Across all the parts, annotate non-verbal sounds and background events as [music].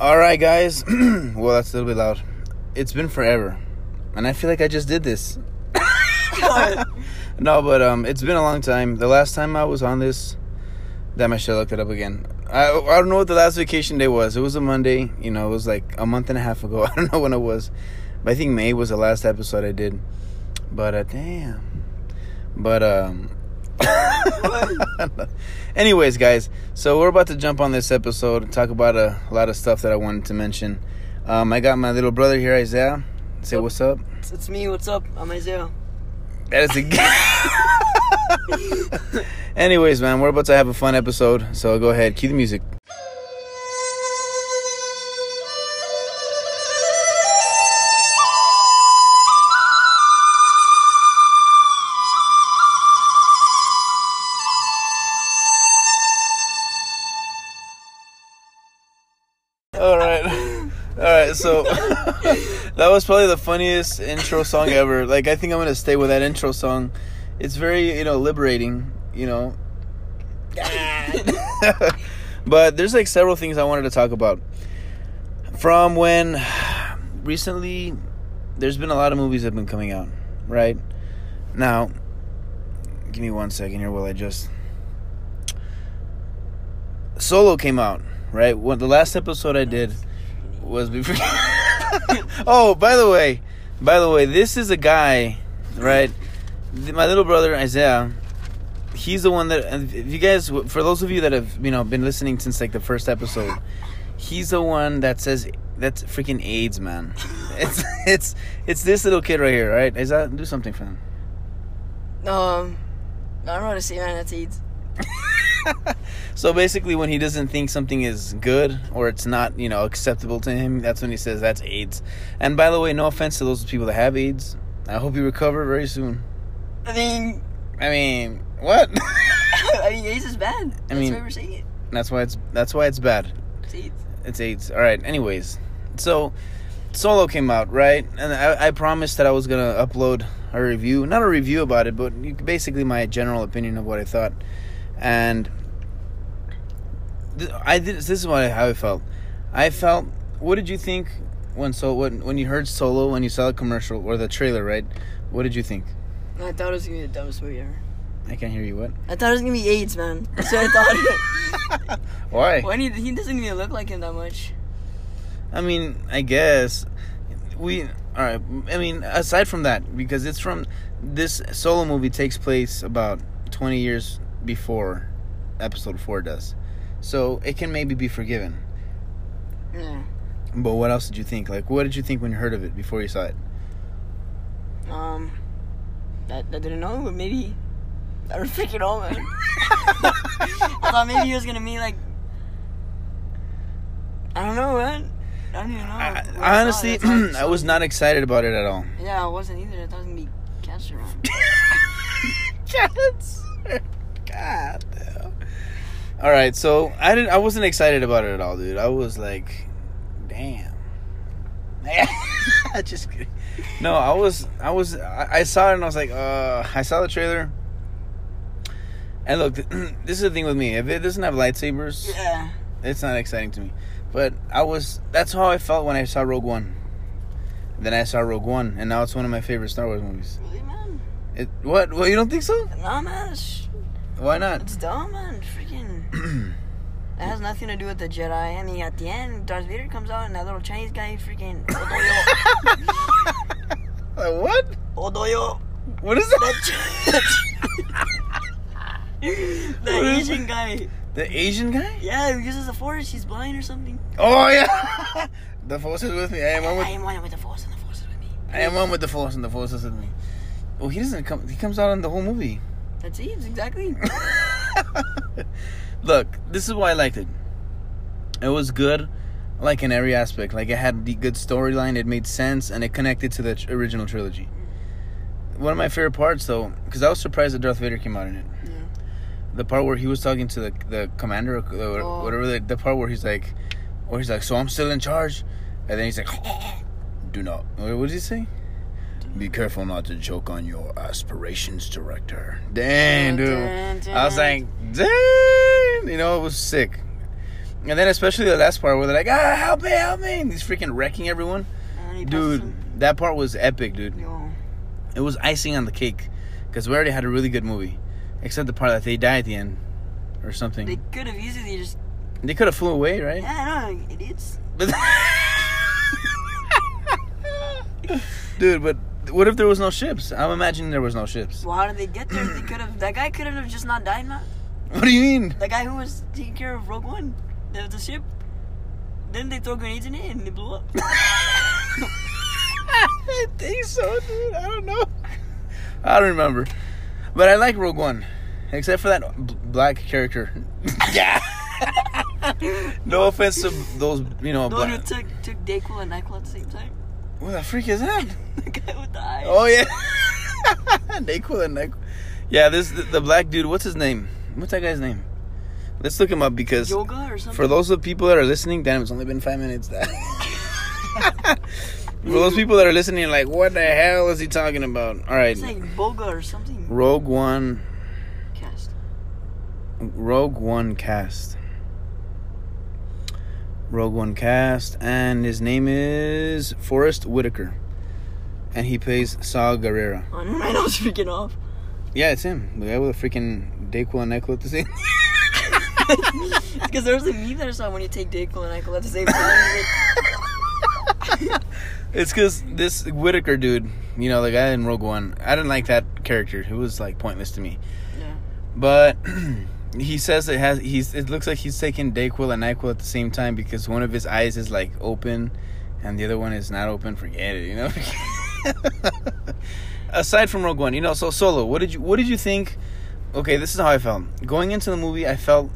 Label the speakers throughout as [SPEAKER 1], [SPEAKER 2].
[SPEAKER 1] All right, guys. [clears throat] well, that's a little bit loud. It's been forever, and I feel like I just did this. [laughs] no, but um, it's been a long time. The last time I was on this, damn, I should look it up again. I I don't know what the last vacation day was. It was a Monday. You know, it was like a month and a half ago. [laughs] I don't know when it was, but I think May was the last episode I did. But uh, damn. But um. [laughs] Anyways, guys, so we're about to jump on this episode and talk about a, lot of stuff that I wanted to mention. Um, I got my little brother here, Isaiah. Say what's up.
[SPEAKER 2] It's, it's me. What's up? I'm Isaiah.
[SPEAKER 1] That is a. [laughs] Anyways, man, we're about to have a fun episode, so go ahead, cue the music. That was probably the funniest intro song [laughs] ever. Like I think I'm going to stay with that intro song. It's very, you know, liberating, you know. [laughs] but there's like several things I wanted to talk about. From when recently there's been a lot of movies that have been coming out, right? Now, give me one second here while I just Solo came out, right? When the last episode I did was before. [laughs] [laughs] oh, by the way, by the way, this is a guy, right? My little brother Isaiah. He's the one that. If you guys, for those of you that have you know been listening since like the first episode, he's the one that says that's freaking AIDS, man. [laughs] It's it's it's this little kid right here, right? Isaiah, do something for him.
[SPEAKER 2] Um, I don't know what to man. That's AIDS. [laughs]
[SPEAKER 1] So basically, when he doesn't think something is good or it's not, you know, acceptable to him, that's when he says that's AIDS. And by the way, no offense to those people that have AIDS. I hope you recover very soon.
[SPEAKER 2] I mean,
[SPEAKER 1] I mean, what? [laughs]
[SPEAKER 2] I mean, AIDS is bad. That's
[SPEAKER 1] mean-
[SPEAKER 2] why we're saying it.
[SPEAKER 1] that's why it's that's why it's bad.
[SPEAKER 2] It's AIDS.
[SPEAKER 1] It's AIDS. All right. Anyways, so Solo came out, right? And I, I promised that I was gonna upload a review, not a review about it, but basically my general opinion of what I thought. And I did. This is what I, how I felt. I felt. What did you think when so when when you heard Solo when you saw the commercial or the trailer, right? What did you think?
[SPEAKER 2] I thought it was gonna be the dumbest movie ever.
[SPEAKER 1] I can't hear you. What?
[SPEAKER 2] I thought it was gonna be AIDS, man. That's what I thought. [laughs]
[SPEAKER 1] Why?
[SPEAKER 2] Why he, he doesn't even look like him that much.
[SPEAKER 1] I mean, I guess we. All right. I mean, aside from that, because it's from this solo movie takes place about twenty years before episode four does, so it can maybe be forgiven.
[SPEAKER 2] Yeah.
[SPEAKER 1] But what else did you think? Like, what did you think when you heard of it before you saw it?
[SPEAKER 2] Um, I, I didn't know, but maybe I freaking know, man. I thought maybe he was gonna be like, I don't know, man. I don't even know.
[SPEAKER 1] I, I honestly, [clears throat] I was not excited about it at all.
[SPEAKER 2] Yeah, I wasn't either. I thought it was gonna be cancer. [laughs]
[SPEAKER 1] Cancer. [laughs] God. All right, so I didn't. I wasn't excited about it at all, dude. I was like, damn. [laughs] Just kidding. No, I was. I was. I, I saw it and I was like, uh. I saw the trailer. And look, [clears throat] this is the thing with me. If it doesn't have lightsabers,
[SPEAKER 2] Yeah.
[SPEAKER 1] it's not exciting to me. But I was. That's how I felt when I saw Rogue One. Then I saw Rogue One, and now it's one of my favorite Star Wars movies.
[SPEAKER 2] Really, man?
[SPEAKER 1] It, what? Well, you don't think so?
[SPEAKER 2] Nah, man.
[SPEAKER 1] Why not?
[SPEAKER 2] it's dumb, man. Freaking. It has nothing to do with the Jedi. I mean, at the end, Darth Vader comes out and that little Chinese guy freaking. Odoyo. [laughs]
[SPEAKER 1] What?
[SPEAKER 2] Odoyo.
[SPEAKER 1] What is that?
[SPEAKER 2] the [laughs]
[SPEAKER 1] What
[SPEAKER 2] Asian guy.
[SPEAKER 1] the Asian guy?
[SPEAKER 2] Yeah, he uses the force. He's blind or something.
[SPEAKER 1] Oh yeah. [laughs] the force is with me. I am one
[SPEAKER 2] I am one with the force, and the force is with me.
[SPEAKER 1] I am one with the force, and the force is with me. Well, he doesn't come. He comes out in the whole movie.
[SPEAKER 2] That's it. Exactly. [laughs]
[SPEAKER 1] Look, this is why I liked it. It was good, like in every aspect. Like it had the good storyline. It made sense, and it connected to the tr- original trilogy. One of my favorite parts, though, because I was surprised that Darth Vader came out in it.
[SPEAKER 2] Yeah.
[SPEAKER 1] the part where he was talking to the the commander or the-
[SPEAKER 2] Oh.
[SPEAKER 1] whatever the, the part where he's like or he's like so i'm still in charge and then he's like [laughs] do not what did he say be careful not to choke on your aspirations director dang dude
[SPEAKER 2] Dun, dun,
[SPEAKER 1] i was like dang you know it was sick And then especially the last part where they're like, ah, help me, help me. And he's freaking wrecking everyone.
[SPEAKER 2] And he passes
[SPEAKER 1] Dude, that part was epic, dude.
[SPEAKER 2] Yo.
[SPEAKER 1] It was icing on the cake. Because we already had a really good movie. Except the part that they die at the end. Or something.
[SPEAKER 2] They
[SPEAKER 1] They,
[SPEAKER 2] could have easily just.
[SPEAKER 1] They could have flew away, right?
[SPEAKER 2] Yeah, I know, idiots.
[SPEAKER 1] But [laughs] Dude, but what if there was no ships? I'm imagining there was no ships.
[SPEAKER 2] Well, how did they get there? They could have. That guy couldn't have just not died, man. [laughs]
[SPEAKER 1] What do you mean?
[SPEAKER 2] The guy who was taking care of Rogue One, the, the ship. Then they throw grenades in it and they blew up. [laughs] [laughs]
[SPEAKER 1] I think so, dude. I don't know. I don't remember. But I like Rogue One. Except for that b- black character. yeah. no offense to those, you know,
[SPEAKER 2] the one who took took Dayquil and Nyquil at the same time.
[SPEAKER 1] What the freak is that? [laughs]
[SPEAKER 2] the guy with the eye.
[SPEAKER 1] Oh yeah, Nyquil and Nyquil. Yeah, this the, the black dude. What's his name? What's that guy's name? Let's look him up because
[SPEAKER 2] Yoga or something.
[SPEAKER 1] for those of people that are listening, damn, it's only been five minutes. That [laughs] for those people that are listening, like, what the hell is he talking about? All right,
[SPEAKER 2] it's like Boga or something.
[SPEAKER 1] Rogue One,
[SPEAKER 2] Cast.
[SPEAKER 1] Rogue One cast, Rogue One cast, and his name is Forest Whitaker, and he plays Saw Gerrera.
[SPEAKER 2] Oh, never mind, [laughs] I was freaking off.
[SPEAKER 1] Yeah, it's him. The guy with a freaking Dayquil and Nyquil at the same. [laughs]
[SPEAKER 2] Because there was a meme that I saw when you take Dayquil and Nyquil at the same time. [laughs]
[SPEAKER 1] It's because this Whitaker dude, you know, the guy in Rogue One, I didn't like that character. It was like pointless to me.
[SPEAKER 2] yeah.
[SPEAKER 1] But [clears throat] he says it has. He's. It looks like he's taking Dayquil and Nyquil at the same time because one of his eyes is like open, and the other one is not open. Forget it. You know. [laughs] Aside from Rogue One, you know, so Solo, what did you what did you think? Okay, this is how I felt going into the movie. I felt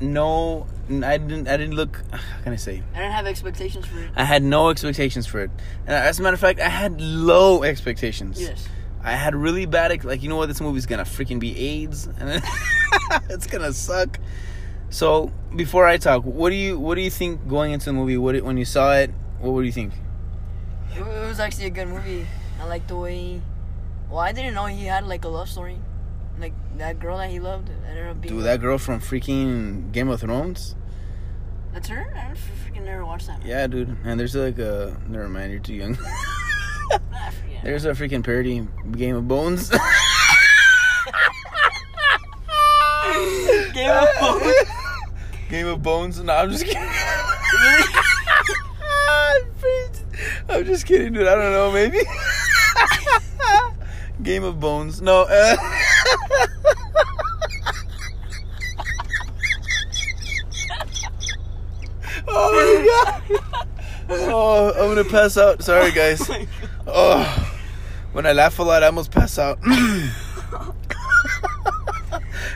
[SPEAKER 1] no, I didn't. I didn't look. [sighs] How can I say?
[SPEAKER 2] I didn't have expectations for it.
[SPEAKER 1] I had no expectations for it. And as a matter of fact, I had low expectations.
[SPEAKER 2] Yes.
[SPEAKER 1] I had really bad, like, you know what? This movie's gonna freaking be AIDS, and [laughs] it's gonna suck. So before I talk, what do you what do you think going into the movie? What when you saw it, what would you think?
[SPEAKER 2] It, was actually a good movie. I liked the way. Well, I didn't know he had like a love story. Like that girl that he loved ended up being.
[SPEAKER 1] Dude, that girl from freaking Game of Thrones.
[SPEAKER 2] That's her. I don't freaking never watched that.
[SPEAKER 1] Yeah, dude. And there's like a never mind, you're too young. [laughs] There's a freaking parody Game of Bones. [laughs]
[SPEAKER 2] Game of Thrones.
[SPEAKER 1] Game of Bones. No, I'm just kidding. [laughs] I'm just kidding, dude. I don't know, maybe. [laughs] Game of Bones. No. Uh... oh my god. Oh, I'm gonna pass out. Sorry, guys. Oh, when I laugh a lot, I almost pass out. [laughs]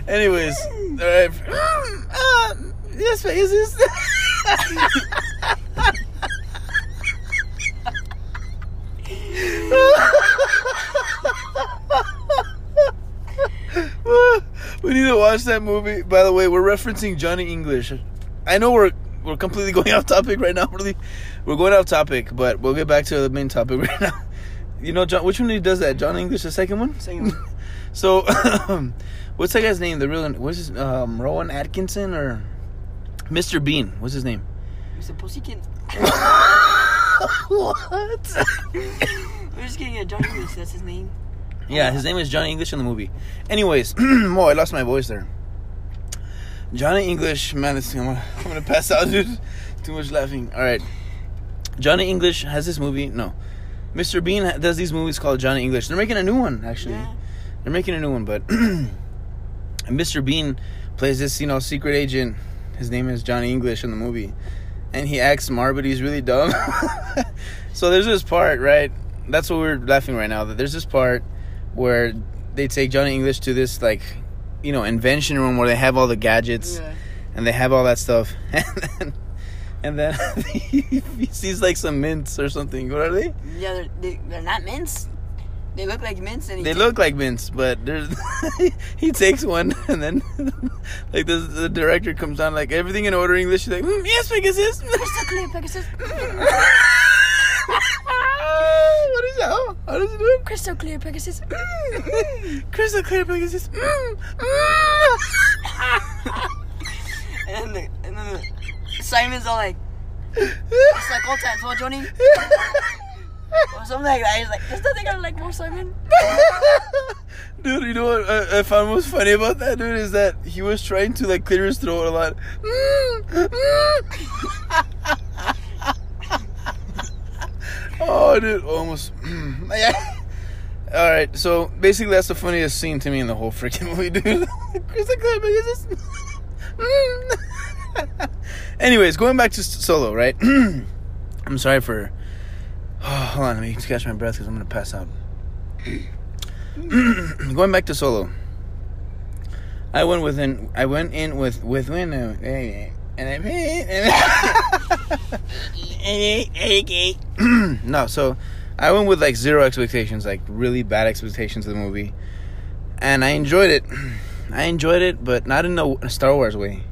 [SPEAKER 1] Anyways, all right. Uh, yes, faces. [laughs] we need to watch that movie. By the way, we're referencing Johnny English. I know we're we're completely [laughs] going off topic right now. Really, we're going off topic, but we'll get back to the main topic right now. You know, John, which one he does that? John English, the second one.
[SPEAKER 2] Second one. [laughs]
[SPEAKER 1] So, [coughs] what's that guy's name? The real what's his um, Rowan Atkinson or Mr. Bean? What's his name?
[SPEAKER 2] Mr. Pussykin. [laughs]
[SPEAKER 1] what? [laughs]
[SPEAKER 2] We're just kidding. Yeah, Johnny English. That's his name.
[SPEAKER 1] Yeah, his name is Johnny English in the movie. Anyways, [clears throat] oh, I lost my voice there. Johnny English, man, I'm, gonna, I'm gonna pass out, dude. Too much laughing. All right, Johnny English has this movie. No, Mr. Bean does these movies called Johnny English. They're making a new one actually.
[SPEAKER 2] Yeah.
[SPEAKER 1] They're making a new one, but [clears throat] Mr. Bean plays this, you know, secret agent. His name is Johnny English in the movie, and he acts smart, but he's really dumb. [laughs] so there's this part, right? That's what we're laughing right now. That there's this part where they take Johnny English to this like, you know, invention room where they have all the gadgets
[SPEAKER 2] Yeah.
[SPEAKER 1] and they have all that stuff, [laughs] and then, and then [laughs] he sees like some mints or something. What are they?
[SPEAKER 2] Yeah, they're, they, they're not mints. They look like mints, and he
[SPEAKER 1] They look like mints, but there's [laughs] he takes one [laughs] and then like the, the director comes on like everything in order English. She's like, mm, yes, Pegasus.
[SPEAKER 2] Crystal clear, Pegasus.
[SPEAKER 1] what is that? How, how does it do it?
[SPEAKER 2] Crystal clear, Pegasus.
[SPEAKER 1] Crystal clear Pegasus. Mm, mm.
[SPEAKER 2] and then, the, and then the Simon's all like, it's like all time, so Johnny. [laughs] Or something like that. He's like, there's nothing I like more, Simon. [laughs]
[SPEAKER 1] Dude, you know what I, I found most funny about that dude is that he was trying to like clear his throat a lot. [laughs] oh, dude, almost. [clears throat] All right, so basically that's the funniest scene to me in the whole freaking movie, dude. Chris Clement is this. Anyways, going back to Solo, right? [clears throat] I'm sorry for. Oh, [sighs] hold on, let me catch my breath because I'm gonna pass out. [clears throat] going back to Solo. I went within. I went in with with when and I no. So I went with like zero expectations, like really bad expectations of the movie, and I enjoyed it. [clears throat] I enjoyed it, but not in a Star Wars way.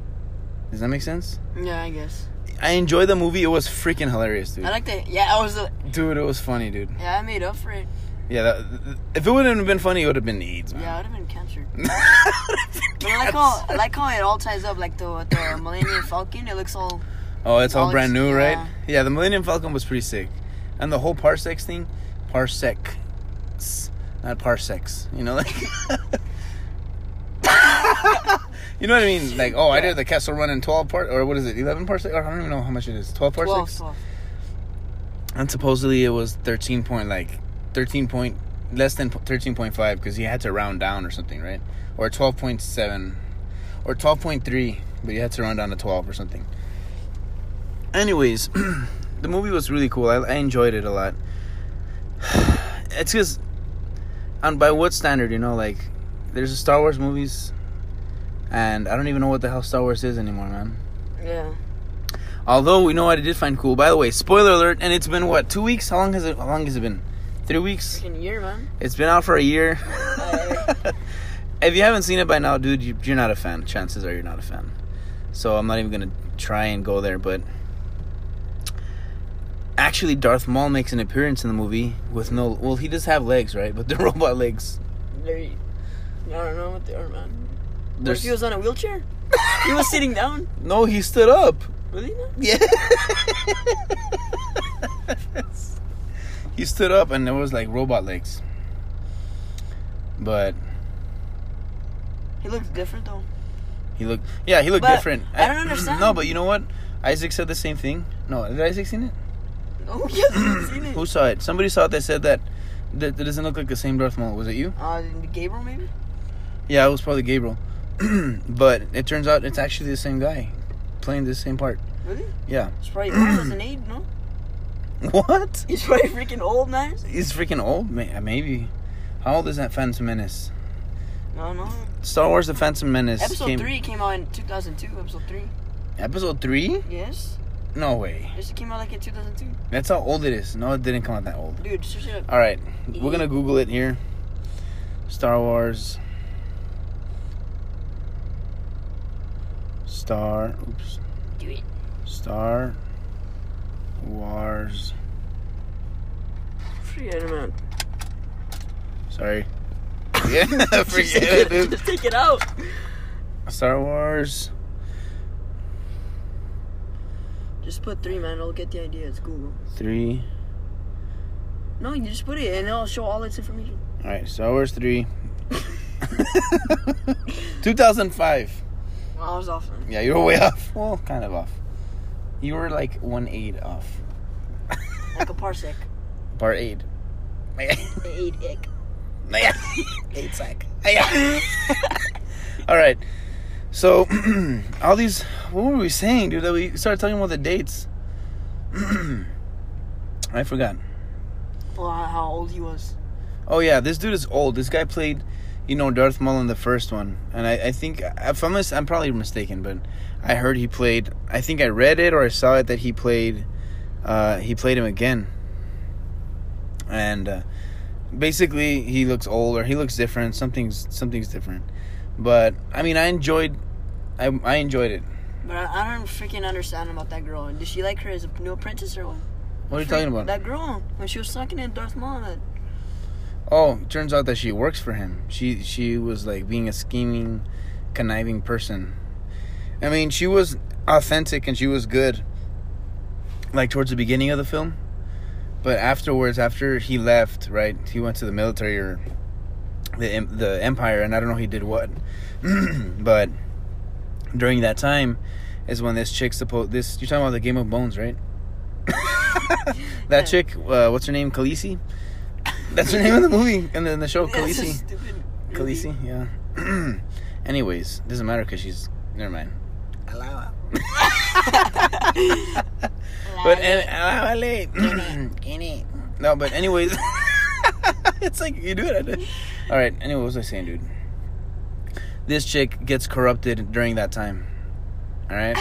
[SPEAKER 1] Does that make sense?
[SPEAKER 2] Yeah, I guess.
[SPEAKER 1] I enjoyed the movie. It was freaking hilarious, dude.
[SPEAKER 2] I like that. Yeah, I was. Uh,
[SPEAKER 1] dude, it was funny, dude.
[SPEAKER 2] Yeah, I made up for it.
[SPEAKER 1] Yeah, that, if it wouldn't have been funny, it would have been AIDS, man.
[SPEAKER 2] Yeah, it would have been cancer. [laughs] but I like how I like how it all ties up, like the the Millennium Falcon. It looks all.
[SPEAKER 1] Oh, it's all, all brand new,
[SPEAKER 2] yeah.
[SPEAKER 1] right? Yeah, the Millennium Falcon was pretty sick, and the whole parsecs thing, parsec, not parsecs. You know, like. [laughs] [laughs] you know what I mean? Like, oh, I did the Kessel Run in twelve part, or what is it, eleven parsec? Or I don't even know how much it is. Twelve parsecs.
[SPEAKER 2] 12, 12.
[SPEAKER 1] And supposedly it was thirteen point like 13 point less than 13.5 because he had to round down or something right or 12.7 or 12.3 but you had to round down to 12 or something anyways [clears throat] the movie was really cool I, I enjoyed it a lot [sighs] it's just on by what standard you know like there's a star wars movies and i don't even know what the hell star wars is anymore man
[SPEAKER 2] Yeah.
[SPEAKER 1] although we know what i did find cool by the way spoiler alert and it's been what two weeks how long has it how long has it been Three weeks.
[SPEAKER 2] Freaking year, man.
[SPEAKER 1] It's been out for a year. [laughs] if you haven't seen it by now, dude, you, you're not a fan. Chances are you're not a fan. So I'm not even gonna try and go there. But actually, Darth Maul makes an appearance in the movie with no. Well, he does have legs, right? But [laughs] the robot legs.
[SPEAKER 2] They're, I don't know what they are, man.
[SPEAKER 1] There's
[SPEAKER 2] he was on a wheelchair? [laughs] he was sitting down.
[SPEAKER 1] no. He stood up.
[SPEAKER 2] Really?
[SPEAKER 1] Yeah. he stood up and there was like robot legs. But
[SPEAKER 2] He looks different though.
[SPEAKER 1] he looked yeah, he looked
[SPEAKER 2] But
[SPEAKER 1] different.
[SPEAKER 2] I don't understand.
[SPEAKER 1] No, but you know what? Isaac said the same thing. No, did Isaac seen it?
[SPEAKER 2] Oh yes, seen it.
[SPEAKER 1] Who saw it? Somebody saw it that said that that, that doesn't look like the same Darth Maul. Was it you?
[SPEAKER 2] Uh, Gabriel maybe.
[SPEAKER 1] Yeah, it was probably Gabriel. [clears throat] but it turns out it's actually the same guy playing the same part.
[SPEAKER 2] Really?
[SPEAKER 1] Yeah.
[SPEAKER 2] He's probably old as an no?
[SPEAKER 1] What?
[SPEAKER 2] He's probably freaking old, man.
[SPEAKER 1] He's freaking old. Maybe. How old is that Phantom Menace?
[SPEAKER 2] No, no.
[SPEAKER 1] Star Wars: The Phantom Menace.
[SPEAKER 2] Episode
[SPEAKER 1] came,
[SPEAKER 2] three came out in 2002. Episode three.
[SPEAKER 1] Episode three?
[SPEAKER 2] Yes.
[SPEAKER 1] No way.
[SPEAKER 2] Yes, it came out like in 2002.
[SPEAKER 1] That's how old it is. No, it didn't come out that old.
[SPEAKER 2] Dude, search it up.
[SPEAKER 1] All right, we're gonna Google it here. Star Wars. Star. Oops.
[SPEAKER 2] Do it.
[SPEAKER 1] Star Wars. [laughs] [laughs]
[SPEAKER 2] Forget it, man.
[SPEAKER 1] Sorry. Yeah, forget it, dude.
[SPEAKER 2] Just take it out.
[SPEAKER 1] Star Wars.
[SPEAKER 2] Just put three, man. I'll get the idea. It's Google.
[SPEAKER 1] Three.
[SPEAKER 2] No, you just put it, and it'll show all its information.
[SPEAKER 1] All right, Star Wars three. [laughs] 2005.
[SPEAKER 2] I was off. Man.
[SPEAKER 1] Yeah, you were way [laughs] off. Well, kind of off. You were like one eight off. [laughs]
[SPEAKER 2] Like a parsec.
[SPEAKER 1] Part eight.
[SPEAKER 2] Eight ick. [laughs]
[SPEAKER 1] eight sack. All right. So, [clears throat] all these. What were we saying, dude? That we started talking about the dates. [clears throat] I forgot.
[SPEAKER 2] Well, how old he was.
[SPEAKER 1] Oh yeah, this dude is old. This guy played, you know, Darth Maul in the first one, and I, I think if I'm mis- I'm probably mistaken, but I heard he played. I think I read it or I saw it that he played. Uh, he played him again, and uh, basically he looks older. he looks different. Something's something's different, but I mean I enjoyed. I I enjoyed it.
[SPEAKER 2] But I, I don't freaking understand about that girl. Did she like her as a new apprentice or what?
[SPEAKER 1] What are you talking about?
[SPEAKER 2] That girl when she was sucking in Darth Maul. That
[SPEAKER 1] Oh, it turns out that she works for him. She she was like being a scheming, conniving person. I mean, she was authentic and she was good like towards the beginning of the film. But afterwards after he left right he went to the military or the the empire and I don't know he did what. [clears throat] But during that time is when this chick supposed this you're talking about the Game of Bones right? [laughs] That chick uh, what's her name? Khaleesi that's her name in the movie in the, in the show Khaleesi. Khaleesi yeah [clears throat] anyways doesn't matter because she's never mind [laughs] but eh, and no, but anyways, [laughs] it's like you do it. All right. Anyway, what was I saying, dude? This chick gets corrupted during that time. All right.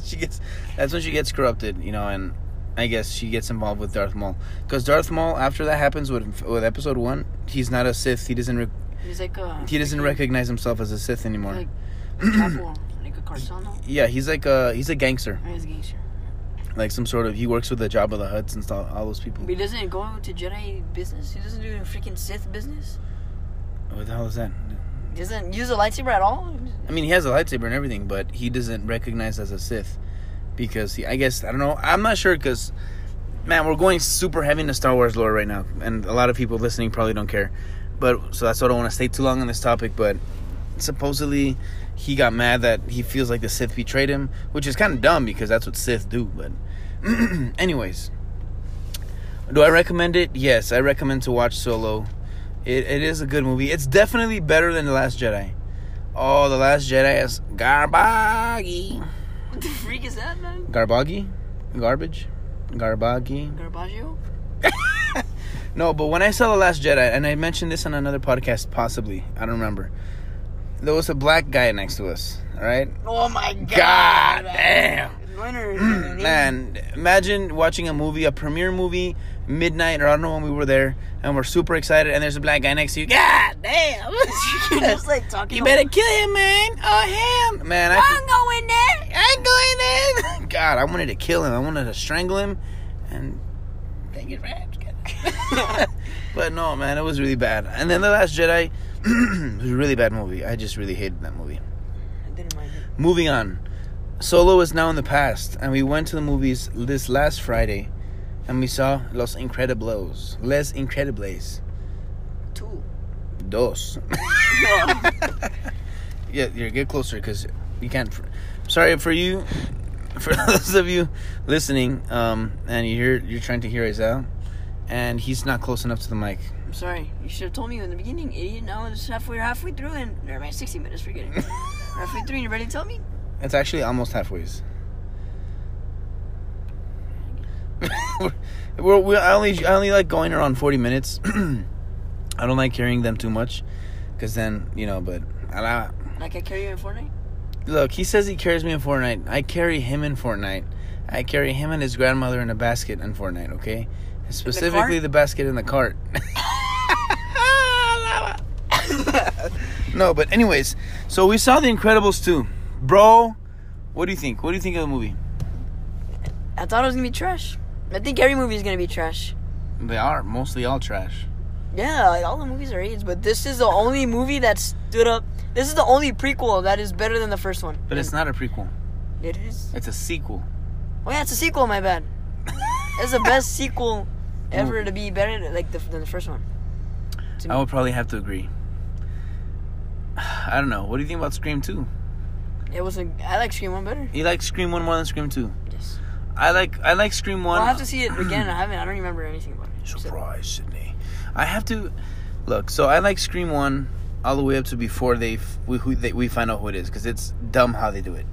[SPEAKER 1] [laughs] she gets. That's when she gets corrupted, you know, and I guess she gets involved with Darth Maul because Darth Maul, after that happens with with Episode One, he's not a Sith. He doesn't. Re-
[SPEAKER 2] He's like a.
[SPEAKER 1] he doesn't recognize himself as a Sith anymore.
[SPEAKER 2] Like, [clears throat] like a Carsano.
[SPEAKER 1] yeah, he's like a he's a gangster,
[SPEAKER 2] oh, he's a gangster.
[SPEAKER 1] like some sort of. He works with the Jabba the Hutts and stuff. All those people.
[SPEAKER 2] But he doesn't go into Jedi business. He doesn't do freaking Sith business.
[SPEAKER 1] What the hell is that?
[SPEAKER 2] He doesn't use a lightsaber at all.
[SPEAKER 1] I mean, he has a lightsaber and everything, but he doesn't recognize as a Sith because he. I guess I don't know. I'm not sure because, man, we're going super heavy into Star Wars lore right now, and a lot of people listening probably don't care. But so that's why I don't want to stay too long on this topic. But supposedly, he got mad that he feels like the Sith betrayed him, which is kind of dumb because that's what Sith do. But, [clears throat] anyways, do I recommend it? Yes, I recommend to watch Solo. It, it is a good movie. It's definitely better than The Last Jedi. Oh, The Last Jedi is garbage.
[SPEAKER 2] What the freak is that, man?
[SPEAKER 1] Garbage? Garbage? Garbage?
[SPEAKER 2] Garbaggio? [laughs]
[SPEAKER 1] No, but when I saw The Last Jedi, and I mentioned this on another podcast, possibly, I don't remember. There was a black guy next to us, alright?
[SPEAKER 2] Oh my god.
[SPEAKER 1] God damn. [clears throat] Man, imagine watching a movie, a premiere movie, midnight, or I don't know when we were there, and we're super excited, and there's a black guy next to you. God damn! [laughs]
[SPEAKER 2] You're just like talking.
[SPEAKER 1] you better kill him, man. Oh, him. Man.
[SPEAKER 2] I'm going there. [laughs]
[SPEAKER 1] God, I wanted to kill him. I wanted to strangle him, and take his rats. but no, man, it was really bad. And then the Last Jedi [clears throat] was a really bad movie. I just really hated that movie.
[SPEAKER 2] I didn't mind it.
[SPEAKER 1] Moving on, Solo is now in the past, and we went to the movies this last Friday, and we saw Los Incredibles, Les Incredibles,
[SPEAKER 2] Two.
[SPEAKER 1] dos. [laughs] yeah, you're get closer because you can't. Sorry for you, [laughs] for those of you listening, um, and you hear you're trying to hear out, and he's not close enough to the mic.
[SPEAKER 2] I'm sorry. You should have told me in the beginning, idiot. Now it's halfway, halfway through, and never mind, 60 minutes. Forget it. [laughs] halfway through, and you're ready to tell me?
[SPEAKER 1] It's actually almost halfway. [laughs] we're, we I only I only like going around forty minutes. [clears throat] I don't like carrying them too much, cause then you know. But I,
[SPEAKER 2] Like I carry you in Fortnite?
[SPEAKER 1] Look, he says he carries me in Fortnite. I carry him in Fortnite. I carry him and his grandmother in a basket in Fortnite. Okay, specifically
[SPEAKER 2] cart?
[SPEAKER 1] the basket in the cart. [laughs] no, but anyways, so we saw The Incredibles too, bro. What do you think? What do you think of the movie?
[SPEAKER 2] I thought it was gonna be trash. I think every movie is gonna be trash.
[SPEAKER 1] They are mostly all trash.
[SPEAKER 2] Yeah, like all the movies are AIDS, but this is the only movie that stood up. This is the only prequel that is better than the first one.
[SPEAKER 1] But it's not a prequel.
[SPEAKER 2] It is.
[SPEAKER 1] It's a sequel.
[SPEAKER 2] Oh yeah, it's a sequel. My bad. It's the best sequel [laughs] ever to be better like the, than the first one. To
[SPEAKER 1] I would probably have to agree. [sighs] I don't know. What do you think about Scream 2?
[SPEAKER 2] It was a. I like Scream One better.
[SPEAKER 1] You like Scream 1 more than Scream 2?
[SPEAKER 2] Yes.
[SPEAKER 1] I like I like Scream 1.
[SPEAKER 2] Well, I have to see it again. [clears throat] I haven't. I don't remember anything about it.
[SPEAKER 1] Surprise, Sidney. I have to look. So I like Scream 1 all the way up to before they we who, they, we find out who it is because it's dumb how they do it.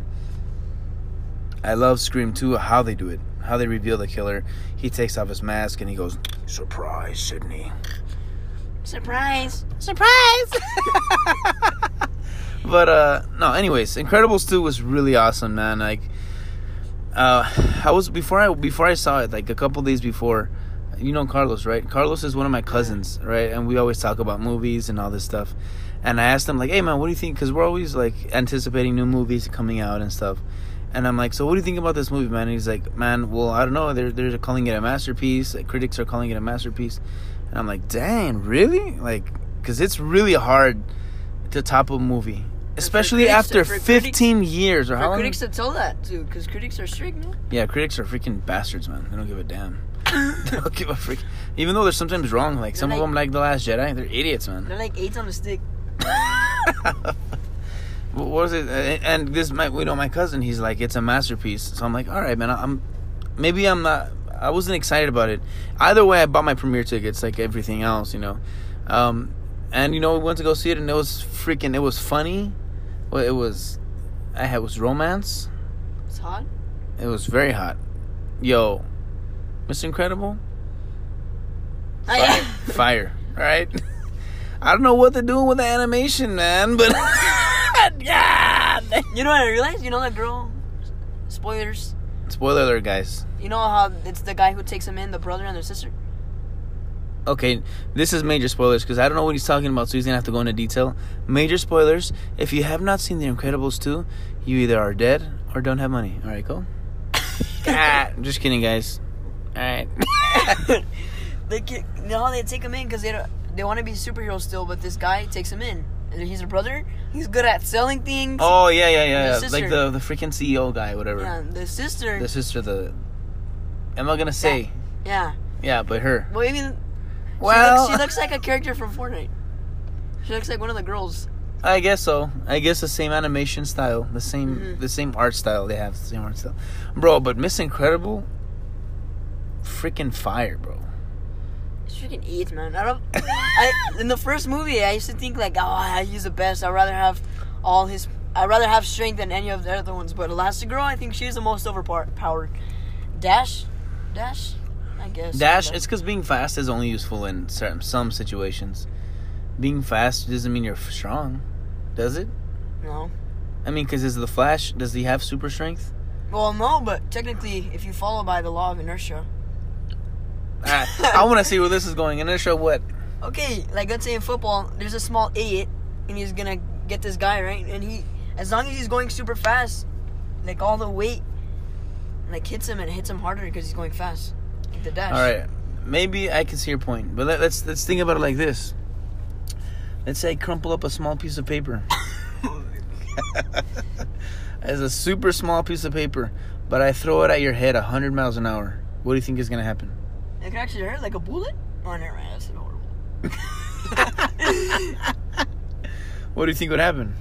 [SPEAKER 1] I love Scream 2 how they do it. How they reveal the killer. He takes off his mask and he goes, "Surprise, Sidney."
[SPEAKER 2] Surprise!
[SPEAKER 1] Surprise! [laughs] but uh no, anyways, Incredibles 2 was really awesome, man. Like uh I was before I before I saw it, like a couple days before, you know Carlos, right? Carlos is one of my cousins, right? And we always talk about movies and all this stuff. And I asked him like, "Hey man, what do you think?" Cuz we're always like anticipating new movies coming out and stuff. And I'm like, "So what do you think about this movie, man?" And he's like, "Man, well, I don't know. They're they're calling it a masterpiece. Like, critics are calling it a masterpiece." And I'm like, dang, really? Like, because it's really hard to top a movie. especially after
[SPEAKER 2] for critics-
[SPEAKER 1] 15 years or how long?
[SPEAKER 2] critics to tell that too, because critics are strict, no?
[SPEAKER 1] Yeah, critics are freaking bastards, man. They don't give a damn. [laughs] don't give a freak. Even though they're sometimes wrong, like some
[SPEAKER 2] They're
[SPEAKER 1] of
[SPEAKER 2] like-
[SPEAKER 1] them, like the Last Jedi, they're idiots, man.
[SPEAKER 2] They're like eights on the stick. [laughs]
[SPEAKER 1] what was it? And this, my, you know, my cousin, he's like, it's a masterpiece. So I'm like, all right, man. I'm, maybe I'm not. I wasn't excited about it. Either way, I bought my premiere tickets, like everything else, you know. Um, and you know, we went to go see it, and it was freaking. It was funny. Well, it was. I had was romance.
[SPEAKER 2] It's hot.
[SPEAKER 1] It was very hot. Yo, Mr. Incredible,
[SPEAKER 2] I,
[SPEAKER 1] fire. All right. [laughs] I don't know what they're doing with the animation, man, but [laughs] yeah.
[SPEAKER 2] you know what I realized? You know that girl? Spoilers.
[SPEAKER 1] Spoiler alert, guys.
[SPEAKER 2] You know how it's the guy who takes him in, the brother and the sister?
[SPEAKER 1] Okay, this is major spoilers because I don't know what he's talking about, so he's gonna have to go into detail. Major spoilers. If you have not seen The Incredibles 2, you either are dead or don't have money. All right, go. [laughs] ah, I'm just kidding, guys. All right. [laughs]
[SPEAKER 2] they get, you know how they take him in because they don't, they want to be superheroes still, but this guy takes him in. And he's a brother. He's good at selling things.
[SPEAKER 1] oh yeah, yeah, yeah,
[SPEAKER 2] The
[SPEAKER 1] like the the freaking CEO guy, whatever.
[SPEAKER 2] Yeah, the sister.
[SPEAKER 1] The sister, the. I'm not gonna say.
[SPEAKER 2] yeah.
[SPEAKER 1] Yeah, but her.
[SPEAKER 2] Well, even
[SPEAKER 1] Well,
[SPEAKER 2] she, looks, she looks like a character from Fortnite. She looks like one of the girls.
[SPEAKER 1] I guess so. I guess the same animation style, the same
[SPEAKER 2] Mhm.
[SPEAKER 1] the same art style they have, the same art style, bro. But Miss Incredible, freaking fire, bro.
[SPEAKER 2] It's freaking eight, man. I don't. I in the first movie, I used to think like, oh, he's the best. I'd rather have all his. I'd rather have strength than any of the other ones. But Elastigirl, I think she's the most overpowered. Dash, Dash, I guess.
[SPEAKER 1] Dash. It's because being fast is only useful in certain some situations. Being fast doesn't mean you're strong, does it?
[SPEAKER 2] no.
[SPEAKER 1] I mean, because is the Flash? Does he have super strength?
[SPEAKER 2] Well, no, but technically, if you follow by the law of inertia, [laughs]
[SPEAKER 1] I, I want to see where this is going. And then show what?
[SPEAKER 2] okay, like let's say in football, there's a small idiot, and he's gonna get this guy right, and he, as long as he's going super fast, like all the weight, like hits him and hits him harder because he's going fast. Like the dash.
[SPEAKER 1] All right, maybe I can see your point, but let, let's let's think about it like this. Let's say I crumple up a small piece of paper. [laughs] As a super small piece of paper, but I throw it at your head 100 miles an hour. What do you think is gonna happen?
[SPEAKER 2] It can actually hurt like a bullet. Oh, never mind. That's horrible. [laughs]
[SPEAKER 1] What do you think would happen?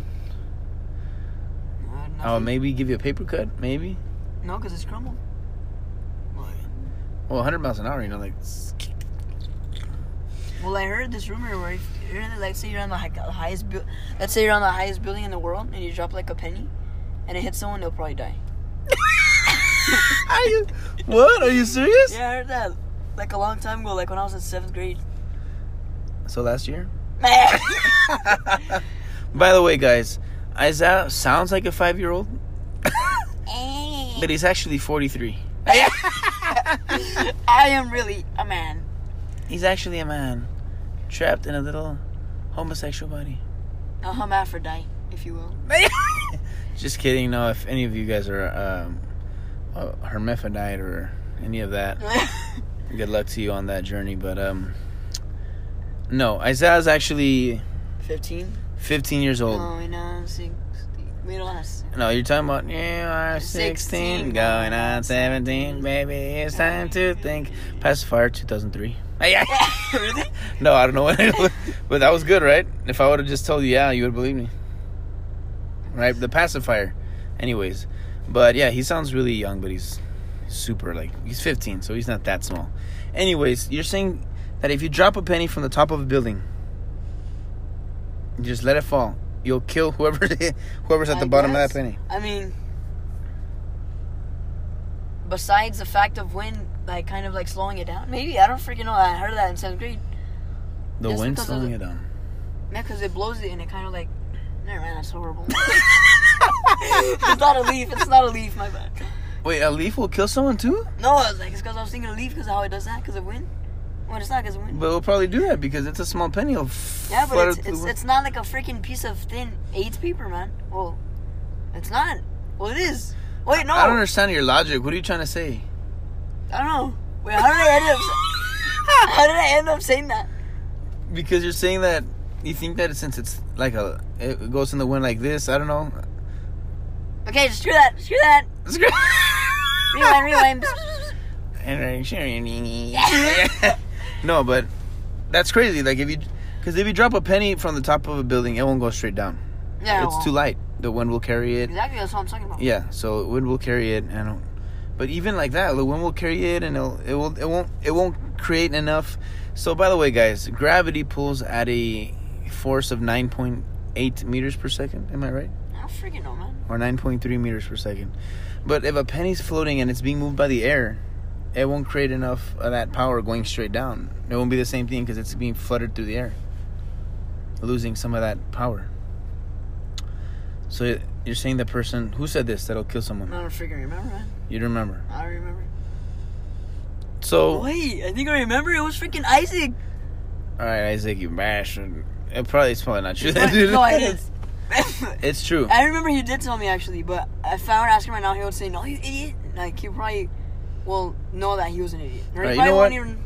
[SPEAKER 2] Uh,
[SPEAKER 1] Oh, maybe give you a paper cut, maybe.
[SPEAKER 2] No, because it's crumbled. Well,
[SPEAKER 1] Well, 100 miles an hour, you know, like.
[SPEAKER 2] Well, I heard this rumor where if like, say you're on the hi- highest, bu- let's say you're on the highest building in the world, and you drop like a penny, and it hits someone, they'll probably die. [laughs]
[SPEAKER 1] Are you? What? Are you serious?
[SPEAKER 2] Yeah, I heard that, like a long time ago, like when I was in seventh grade.
[SPEAKER 1] So last year. [laughs] [laughs] By the way, guys, Isaiah sounds like a five-year-old, [laughs] but he's actually 43.
[SPEAKER 2] I am really a man.
[SPEAKER 1] He's actually a man trapped in a little homosexual body.
[SPEAKER 2] A hermaphrodite, if you will.
[SPEAKER 1] Just kidding. No, if any of you guys are um, a hermaphrodite or any of that, good luck to you on that journey. But um, no, Isaiah's actually
[SPEAKER 2] 15?
[SPEAKER 1] 15 years old.
[SPEAKER 2] No, and I'm 16. We don't
[SPEAKER 1] No, you're talking about you are 16,
[SPEAKER 2] 16,
[SPEAKER 1] going on 17, baby. It's time to think. Pacifier 2003. [laughs]
[SPEAKER 2] really?
[SPEAKER 1] No, I don't know what it was, [laughs] but that was good, right? If I would have just told you, yeah, you would believe me, right? The pacifier, anyways. But yeah, he sounds really young, but he's super like he's 15, so he's not that small. Anyways, you're saying that if you drop a penny from the top of a building, you just let it fall, you'll kill whoever [laughs] whoever's at the
[SPEAKER 2] I
[SPEAKER 1] bottom of that penny.
[SPEAKER 2] I mean, besides the fact of wind, like kind of like slowing it down. Maybe I don't freaking know. I heard that in seventh grade.
[SPEAKER 1] The
[SPEAKER 2] Just
[SPEAKER 1] wind slowing
[SPEAKER 2] the-
[SPEAKER 1] it down.
[SPEAKER 2] Yeah, because it blows it and it kind of like. Never mind, that's horrible. [laughs] [laughs] it's not a leaf. It's not a leaf. My bad.
[SPEAKER 1] Wait, a leaf will kill someone too?
[SPEAKER 2] No, I was like, it's because I was thinking a leaf because how it does that because of wind. Well, it's not because of wind.
[SPEAKER 1] But it'll probably do that because it's a small penny. It'll
[SPEAKER 2] yeah, but it's it's, it's not like a freaking piece of thin AIDS paper, man. Well, it's not. Well, it is. Wait, no.
[SPEAKER 1] I don't understand your logic. What are you trying to say?
[SPEAKER 2] I don't know. Wait, how did I end up? [laughs] how did I end up saying that?
[SPEAKER 1] Because you're saying that You think that since it's like a, it goes in the wind like this, I don't know.
[SPEAKER 2] Okay, just screw that. Screw that. [laughs] Rewind, rewind. [laughs]
[SPEAKER 1] no, but that's crazy. Like if you, because if you drop a penny from the top of a building, it won't go straight down.
[SPEAKER 2] Yeah,
[SPEAKER 1] it's
[SPEAKER 2] well,
[SPEAKER 1] too light. The wind will carry it.
[SPEAKER 2] Exactly, that's what I'm talking about.
[SPEAKER 1] Yeah, so wind will carry it, and but even like that, the wind will carry it, and it'll, it will it won't it won't create enough. So by the way, guys, gravity pulls at a force of nine point eight meters per second. Am I right?
[SPEAKER 2] I freaking know, man.
[SPEAKER 1] Or nine point three meters per second. But if a penny's floating and it's being moved by the air, it won't create enough of that power going straight down. It won't be the same thing because it's being fluttered through the air, losing some of that power. So you're saying the person who said this that'll kill someone?
[SPEAKER 2] I don't freaking remember, man.
[SPEAKER 1] You don't remember?
[SPEAKER 2] I don't remember.
[SPEAKER 1] So
[SPEAKER 2] Wait, I think I remember. It was freaking Isaac.
[SPEAKER 1] all right, Isaac, you bastard. It probably it's probably not [laughs] true.
[SPEAKER 2] No, it is. [laughs]
[SPEAKER 1] it's true.
[SPEAKER 2] I remember he did tell me actually, but if I were to ask him right now, he would say, "No, you idiot!" Like he probably will know that he was an idiot. Or
[SPEAKER 1] Right, you know what?
[SPEAKER 2] even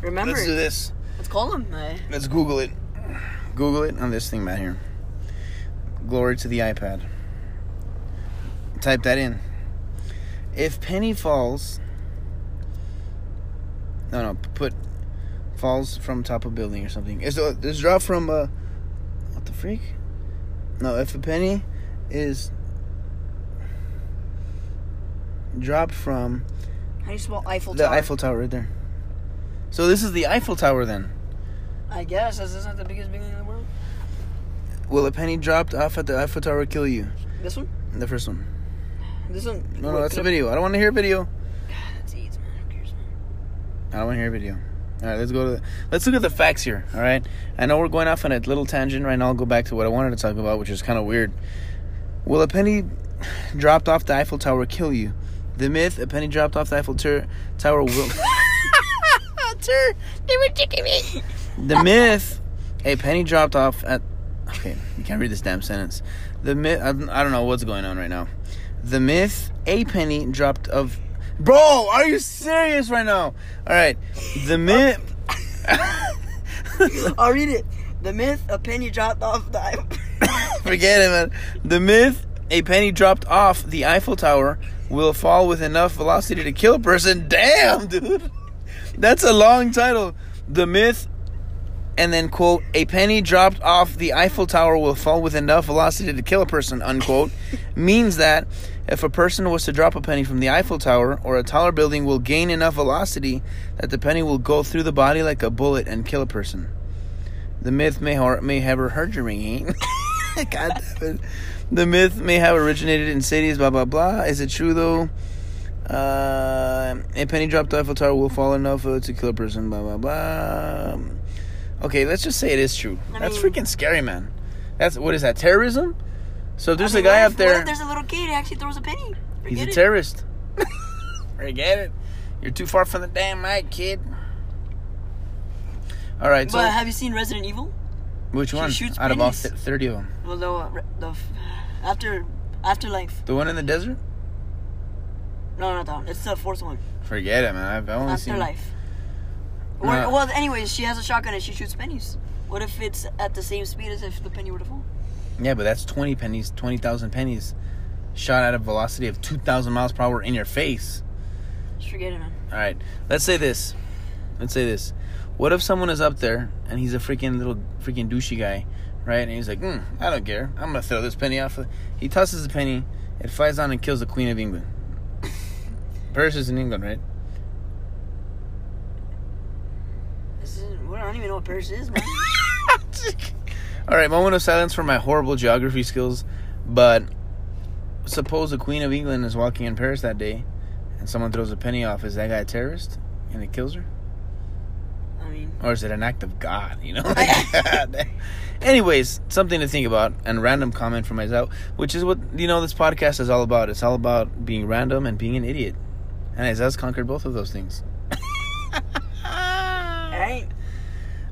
[SPEAKER 2] remember.
[SPEAKER 1] Let's do this.
[SPEAKER 2] Let's call him.
[SPEAKER 1] Let's Google it. Google it on this thing, man. Here. Glory to the iPad. Type that in. If penny falls. No, no. Put falls from top of building or something. Is this drop from uh? What the freak? No, if a penny is dropped from
[SPEAKER 2] how do you spell Eiffel
[SPEAKER 1] the Eiffel Tower right there. So this is the Eiffel Tower then.
[SPEAKER 2] I guess this isn't the biggest building in the world.
[SPEAKER 1] Will a penny dropped off at the Eiffel Tower kill you?
[SPEAKER 2] This one.
[SPEAKER 1] The first one.
[SPEAKER 2] This one.
[SPEAKER 1] No, no, that's a video. I don't want to hear a video.
[SPEAKER 2] That's AIDS, man. Who cares, man?
[SPEAKER 1] I don't want to hear a video. All right, let's go to. The, let's look at the facts here. All right, I know we're going off on a little tangent right now. I'll go back to what I wanted to talk about, which is kind of weird. Will a penny dropped off the Eiffel Tower kill you? The myth: a penny dropped off the Eiffel tur- Tower will. Sir, they were kicking me. The myth: a penny dropped off at. Okay, you can't read this damn sentence. The myth. I, I don't know what's going on right now. The myth: a penny dropped of. Bro, are you serious right now? All right, the myth. [laughs]
[SPEAKER 2] I'll read it. The myth: a penny dropped off the Eiffel. [laughs]
[SPEAKER 1] Forget it, man. The myth: a penny dropped off the Eiffel Tower will fall with enough velocity to kill a person. Damn, dude. That's a long title. The myth, and then quote: a penny dropped off the Eiffel Tower will fall with enough velocity to kill a person. Unquote [laughs] means that if a person was to drop a penny from the Eiffel Tower or a taller building, will gain enough velocity that the penny will go through the body like a bullet and kill a person. The myth may har- may have heard your ringing. God damn it. The myth may have originated in cities, blah blah blah. Is it true though? Uh, a penny dropped Eiffel Tower will fall enough uh, to kill a person, blah blah blah. Okay, let's just say it is true.
[SPEAKER 2] I
[SPEAKER 1] That's
[SPEAKER 2] mean-
[SPEAKER 1] freaking scary, man. That's what is that terrorism? So there's
[SPEAKER 2] I
[SPEAKER 1] a
[SPEAKER 2] mean,
[SPEAKER 1] guy
[SPEAKER 2] what
[SPEAKER 1] up there.
[SPEAKER 2] What there's a little kid who actually throws a penny?
[SPEAKER 1] He's a
[SPEAKER 2] it.
[SPEAKER 1] terrorist. [laughs] Forget it. You're too far from the damn mic, kid. All right, so
[SPEAKER 2] have you seen Resident Evil?
[SPEAKER 1] which
[SPEAKER 2] she
[SPEAKER 1] one?
[SPEAKER 2] shoots
[SPEAKER 1] Out of all thirty of them,
[SPEAKER 2] Well, the, uh, the after afterlife.
[SPEAKER 1] the one in the desert.
[SPEAKER 2] No, not that one. It's the fourth one.
[SPEAKER 1] Forget it, man. I've only seen.
[SPEAKER 2] Afterlife.
[SPEAKER 1] No.
[SPEAKER 2] Well, anyways, she has a shotgun and she shoots pennies. What if it's at the same speed as if the penny were to fall?
[SPEAKER 1] Yeah, but that's twenty pennies, twenty thousand pennies, shot at a velocity of two thousand miles per hour in your face.
[SPEAKER 2] Just forget it, man.
[SPEAKER 1] All right, let's say this. Let's say this. What if someone is up there and he's a freaking little freaking douchey guy, right? And he's like, mm, I don't care. I'm gonna throw this penny off. He tosses the penny. It flies down and kills the Queen of England. [laughs] Paris is in England, right?
[SPEAKER 2] This is, well, I don't even know what Paris is, man. [laughs]
[SPEAKER 1] All right, moment of silence for my horrible geography skills. But suppose the Queen of England is walking in Paris that day, and someone throws a penny off. Is that guy a terrorist, and it kills her,
[SPEAKER 2] I mean,
[SPEAKER 1] or is it an act of God? You know. [laughs] [laughs] Anyways, something to think about, and random comment from myself, which is what you know this podcast is all about. It's all about being random and being an idiot, and Isaiah's conquered both of those things. [laughs]
[SPEAKER 2] alright.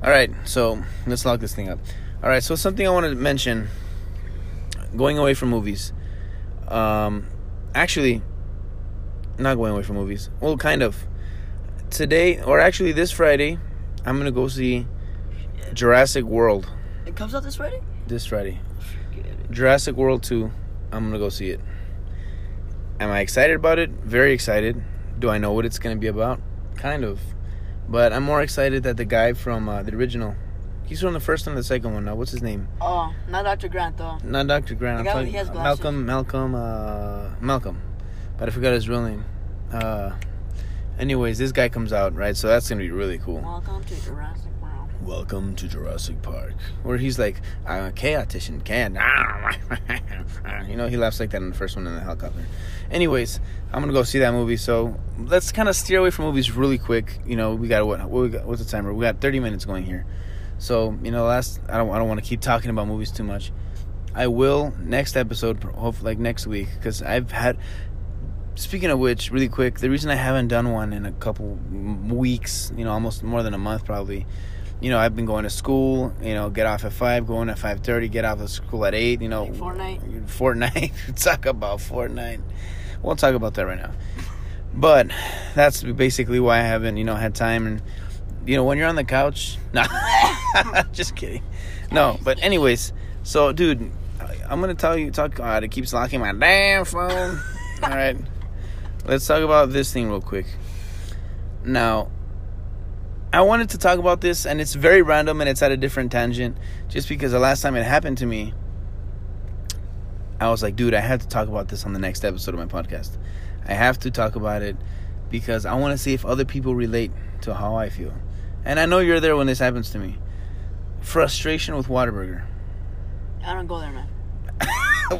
[SPEAKER 1] All right, so let's lock this thing up. All right, so something I wanted to mention going away from movies. Um, actually, not going away from movies. Well, kind of. Today, or actually this Friday, I'm going to go see Jurassic World.
[SPEAKER 2] It comes out this Friday.
[SPEAKER 1] this Friday. Jurassic World 2. I'm gonna go see it. Am I excited about it? Very excited. Do I know what it's gonna be about? Kind of. But I'm more excited that the guy from uh, the original, he's from the first and the second one now. What's his name?
[SPEAKER 2] Oh, not Dr. Grant though.
[SPEAKER 1] Not Dr. Grant.
[SPEAKER 2] The
[SPEAKER 1] I'm
[SPEAKER 2] guy
[SPEAKER 1] talking
[SPEAKER 2] he has glasses.
[SPEAKER 1] Malcolm. Malcolm. Uh, Malcolm. But I forgot his real name. Uh, anyways, this guy comes out right, so that's gonna be really cool.
[SPEAKER 2] Welcome to Jurassic World.
[SPEAKER 1] Welcome to Jurassic Park. Where he's like, I'm a chaotician, can. [laughs] you know, he laughs like that in the first one in the helicopter. Anyways, I'm gonna go see that movie. So let's kind of steer away from movies really quick. You know, we got what? what we got, what's the timer? We got 30 minutes going here. So you know, last I don't I don't want to keep talking about movies too much. I will next episode, hopefully like next week, because I've had. Speaking of which, really quick, the reason I haven't done one in a couple weeks, you know, almost more than a month probably, you know, I've been going to school, you know, get off at five, going at five thirty, get off of school at eight, you know.
[SPEAKER 2] Like Fortnite?
[SPEAKER 1] Fortnite. [laughs] talk about Fortnite. We'll talk about that right now. But that's basically why I haven't, you know, had time and you know, when you're on the couch, [laughs] nah, [laughs] just kidding. No, but anyways, so dude, I'm gonna tell you, talk. God, it keeps locking my damn phone. [laughs] All right, let's talk about this thing real quick. Now, I wanted to talk about this, and it's very random and it's at a different tangent, just because the last time it happened to me, I was like, dude, I have to talk about this on the next episode of my podcast. I have to talk about it because I want to see if other people relate to how I feel. And I know you're there when this happens to me. Frustration with Whataburger.
[SPEAKER 2] I don't go there, man.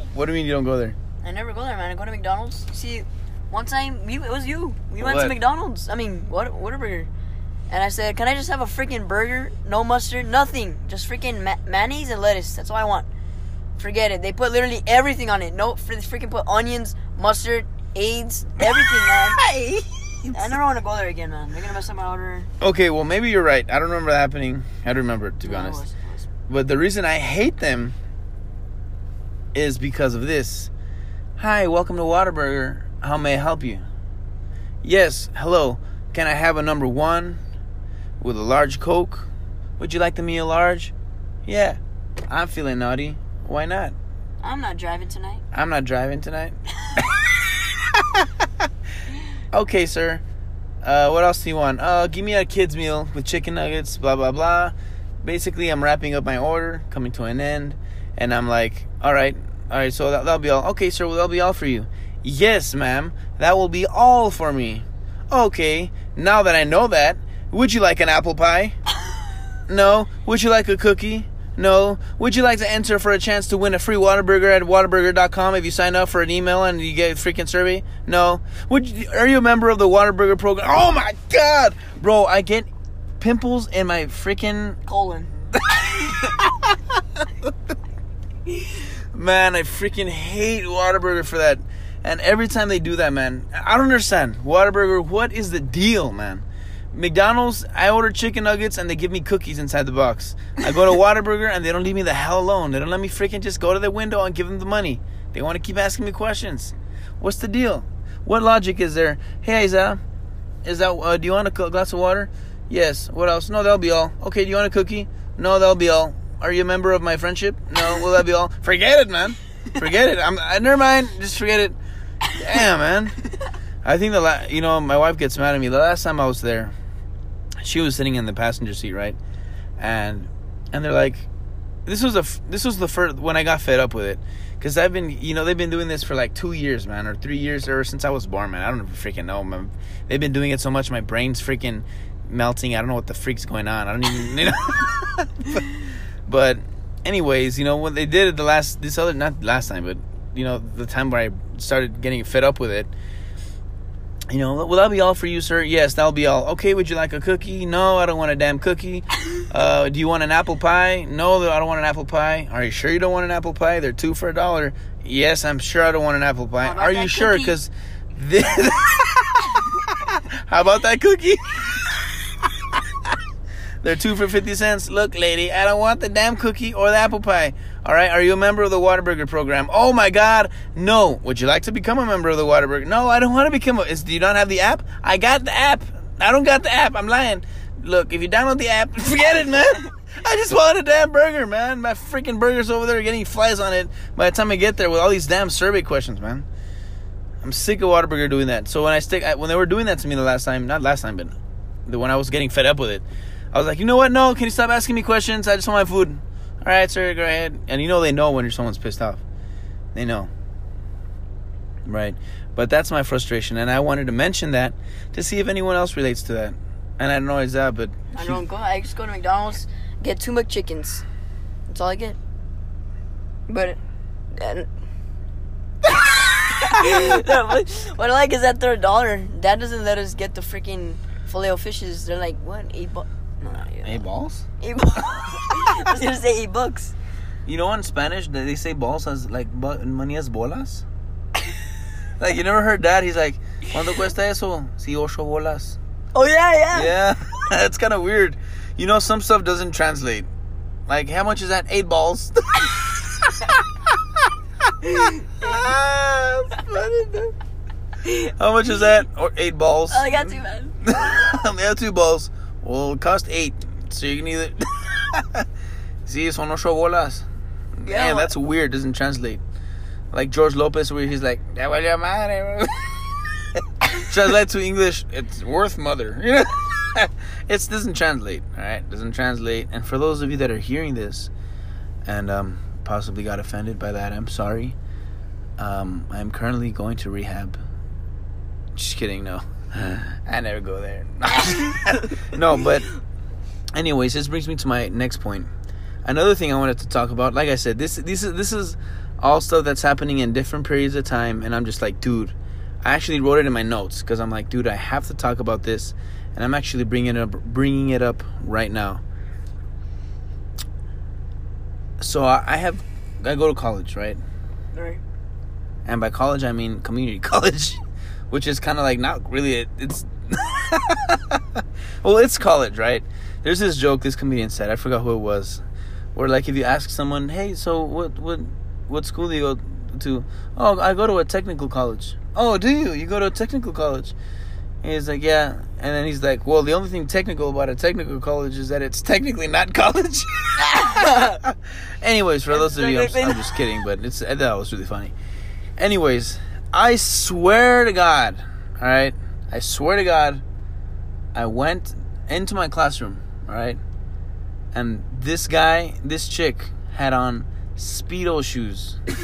[SPEAKER 2] [laughs]
[SPEAKER 1] what do you mean you don't go there?
[SPEAKER 2] I never go there, man. I go to McDonald's. See, one time we, it was you. We went
[SPEAKER 1] What?
[SPEAKER 2] to McDonald's. I mean, what Whataburger. And I said, "Can I just have a freaking burger? No mustard, nothing. Just freaking ma- mayonnaise and lettuce. That's all I want." Forget it. They put literally everything on it. No, they freaking put onions, mustard, AIDS, everything, man. [laughs] I never want to go there again, man. They're gonna mess up my order.
[SPEAKER 1] Okay, well maybe you're right. I don't remember that happening. I don't remember it, to be
[SPEAKER 2] No, it
[SPEAKER 1] honest.
[SPEAKER 2] was- it was-
[SPEAKER 1] But the reason I hate them is because of this. Hi, welcome to Whataburger. How may I help you? Yes, hello. Can I have a number one with a large Coke? Would you like the meal large? Yeah, I'm feeling naughty. Why not?
[SPEAKER 2] I'm not driving tonight.
[SPEAKER 1] I'm not driving tonight. [laughs] [laughs] okay, sir. Uh, what else do you want? Uh, give me a kid's meal with chicken nuggets, blah, blah, blah. Basically, I'm wrapping up my order, coming to an end, and I'm like, all right, all right, so that, that'll be all. Okay, sir, well, that'll be all for you. Yes, ma'am, that will be all for me. Okay, now that I know that, would you like an apple pie? [laughs] No. Would you like a cookie? No. Would you like to enter for a chance to win a free Whataburger at Whataburger.com if you sign up for an email and you get a freaking survey? No. Would you, are you a member of the Whataburger program? Oh my god, bro! I get pimples in my freaking
[SPEAKER 2] Colon.
[SPEAKER 1] man. I freaking hate Whataburger for that. And every time they do that, man, I don't understand. Whataburger, what is the deal, man? McDonald's, I order chicken nuggets and they give me cookies inside the box. I go to [laughs] Whataburger and they don't leave me the hell alone. They don't let me freaking just go to the window and give them the money. They want to keep asking me questions. What's the deal? What logic is there? Hey, is that, is that, uh, do you want a glass of water? Yes. What else? No, that'll be all. Okay, do you want a cookie? No, that'll be all. Are you a member of my friendship? No, will that be all? [laughs] Forget it, man. Forget it. I'm, I, never mind. Just forget it. Damn, man. [laughs] I think the la- you know my wife gets mad at me. The last time I was there, she was sitting in the passenger seat, right? And and they're like, this was a this was the first when I got fed up with it, because I've been you know they've been doing this for like two years, man, or three years, or since I was born, man. I don't freaking know, man. They've been doing it so much, my brain's freaking melting. I don't know what the freak's going on. I don't even you know. but, [laughs] but anyways, you know when they did it the last this other not last time, but you know the time where I started getting fed up with it. You know, will that be all for you, sir? Yes, that'll be all. Okay, would you like a cookie? No, I don't want a damn cookie. [laughs] Uh, do you want an apple pie? No, I don't want an apple pie. Are you sure you don't want an apple pie? They're two for a dollar. Yes, I'm sure I don't want an apple pie. Are you sure? Because this. [laughs] How about that cookie? [laughs] They're two for 50 cents. Look, lady, I don't want the damn cookie or the apple pie. All right, are you a member of the Whataburger program? Oh my God, no. Would you like to become a member of the Whataburger? No, I don't want to become a. Is, do you not have the app? I got the app. I don't got the app. I'm lying. Look, if you download the app, [laughs] forget it, man. I just want a damn burger, man. My freaking burger's over there getting flies on it by the time I get there with all these damn survey questions, man. I'm sick of Whataburger doing that. So when I stick, I, when they were doing that to me the last time, not last time, but the when I was getting fed up with it, I was like, you know what? No, can you stop asking me questions? I just want my food. All right, sir, go ahead. And you know they know when someone's pissed off. They know. Right. But that's my frustration, and I wanted to mention that to see if anyone else relates to that. And I don't know it's that, but
[SPEAKER 2] I don't go. I just go to McDonald's, get two McChickens. That's all I get. But and [laughs] what I like is that they're a dollar. Dad doesn't let us get the freaking filet fishes. They're like what eight bucks? No, not eight.
[SPEAKER 1] Hey, balls?
[SPEAKER 2] Eight bucks. [laughs] I was gonna say eight bucks.
[SPEAKER 1] You know, in Spanish, they say balls as like money as bolas. like you never heard that? He's like, ¿Cuánto cuesta eso? Si ocho bolas.
[SPEAKER 2] Oh yeah, yeah.
[SPEAKER 1] Yeah, it's kind of weird. You know, some stuff doesn't translate. Like, how much is that? Eight balls. Ah, it's funny, dude. How much is that? Or eight balls.
[SPEAKER 2] Oh, I got two man. [laughs]
[SPEAKER 1] they have two balls. Well, it cost eight. So you can either. [laughs] See, son ocho bolas.
[SPEAKER 2] Yeah,
[SPEAKER 1] that's weird. Doesn't translate. Like George Lopez, where he's like, "Ya valió madre." translate to English, it's worth mother. You know, it doesn't translate. All right, doesn't translate. And for those of you that are hearing this, and um, possibly got offended by that, I'm sorry. Um, I'm currently going to rehab. Just kidding. No, I never go there. [laughs] no, but anyways, this brings me to my next point. Another thing I wanted to talk about, like I said, this this is this is all stuff that's happening in different periods of time, and I'm just like, dude. I actually wrote it in my notes because I'm like, dude, I have to talk about this, and I'm actually bringing it up, bringing it up right now. So I I have, I go to college, right?
[SPEAKER 2] Right.
[SPEAKER 1] And by college, I mean community [laughs] college, which is kind of like not really. A, it's [laughs] well, it's college, right? There's this joke this comedian said. I forgot who it was. Where like if you ask someone, "Hey, so what what what school do you go to?" "Oh, I go to a technical college." "Oh, do you? You go to a technical college?" And he's like, "Yeah." And then he's like, "Well, the only thing technical about a technical college is that it's technically not college." [laughs] Anyways, for those of you, I'm, I'm just kidding, but it's that was really funny. Anyways, I swear to God, all right, I swear to God, I went into my classroom, all right, and this guy, this chick, had on speedo shoes.
[SPEAKER 2] Hell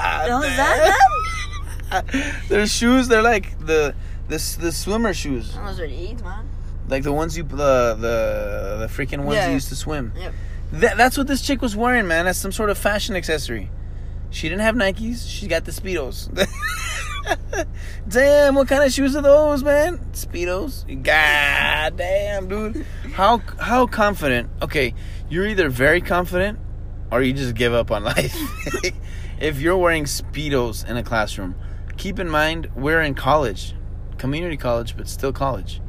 [SPEAKER 2] [laughs] oh, is that, [laughs]
[SPEAKER 1] Their shoes, they're like the the the swimmer shoes?
[SPEAKER 2] Those are AIDS, man.
[SPEAKER 1] like the ones you the the the freaking ones
[SPEAKER 2] Yeah.
[SPEAKER 1] you used to swim.
[SPEAKER 2] Yep.
[SPEAKER 1] That, that's what this chick was wearing, man. That's some sort of fashion accessory. She didn't have Nikes. She got the Speedos. [laughs] damn, what kind of shoes are those, man? Speedos. God damn, dude. How how confident? Okay, you're either very confident or you just give up on [laughs] life. [laughs] if you're wearing Speedos in a classroom, keep in mind we're in college, community college, but still college.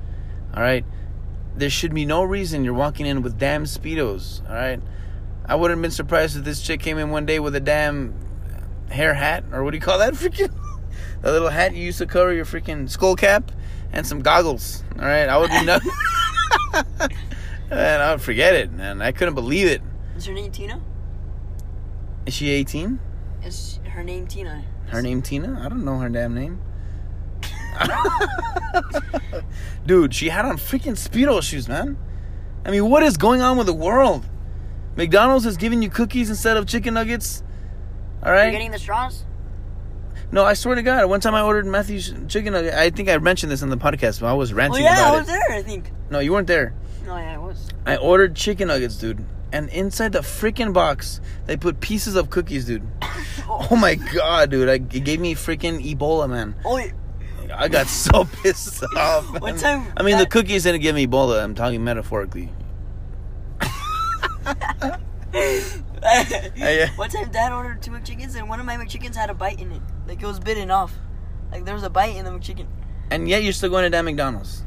[SPEAKER 1] All right there should be no reason you're walking in with damn speedos. All right, I wouldn't have been surprised if this chick came in one day with a damn hair hat or what do you call that? [laughs] Freaking the little hat you used to cover your freaking skull cap and some goggles. All right, I would be not. [laughs] and I would forget it, man. I couldn't believe it.
[SPEAKER 2] Is her name Tina?
[SPEAKER 1] Is she 18?
[SPEAKER 2] Is her name Tina?
[SPEAKER 1] Her name Tina? I don't know her damn name. [laughs] Dude, she had on freaking Speedo shoes, man. I mean, what is going on with the world? McDonald's is giving you cookies instead of chicken nuggets. All
[SPEAKER 2] You're
[SPEAKER 1] right?
[SPEAKER 2] getting the straws?
[SPEAKER 1] No, I swear to God, one time I ordered Matthew's chicken nugget. I think I mentioned this on the podcast, but I was
[SPEAKER 2] Oh
[SPEAKER 1] ranting
[SPEAKER 2] yeah,
[SPEAKER 1] about
[SPEAKER 2] I was
[SPEAKER 1] it.
[SPEAKER 2] there. I think.
[SPEAKER 1] No, you weren't there.
[SPEAKER 2] No, yeah, I was.
[SPEAKER 1] I ordered chicken nuggets, dude. And inside the freaking box, they put pieces of cookies, dude. [laughs] Oh my god, dude! I, it gave me freaking Ebola, man.
[SPEAKER 2] Oh, yeah.
[SPEAKER 1] I got [laughs] so pissed off.
[SPEAKER 2] One time
[SPEAKER 1] I mean, the cookies didn't give me Ebola. I'm talking metaphorically. [laughs] [laughs] yeah.
[SPEAKER 2] One time, Dad ordered two McChickens, and one of my McChickens had a bite in it. Like it was bitten off. Like there was a bite in the McChicken.
[SPEAKER 1] And yet you're still going to damn McDonald's.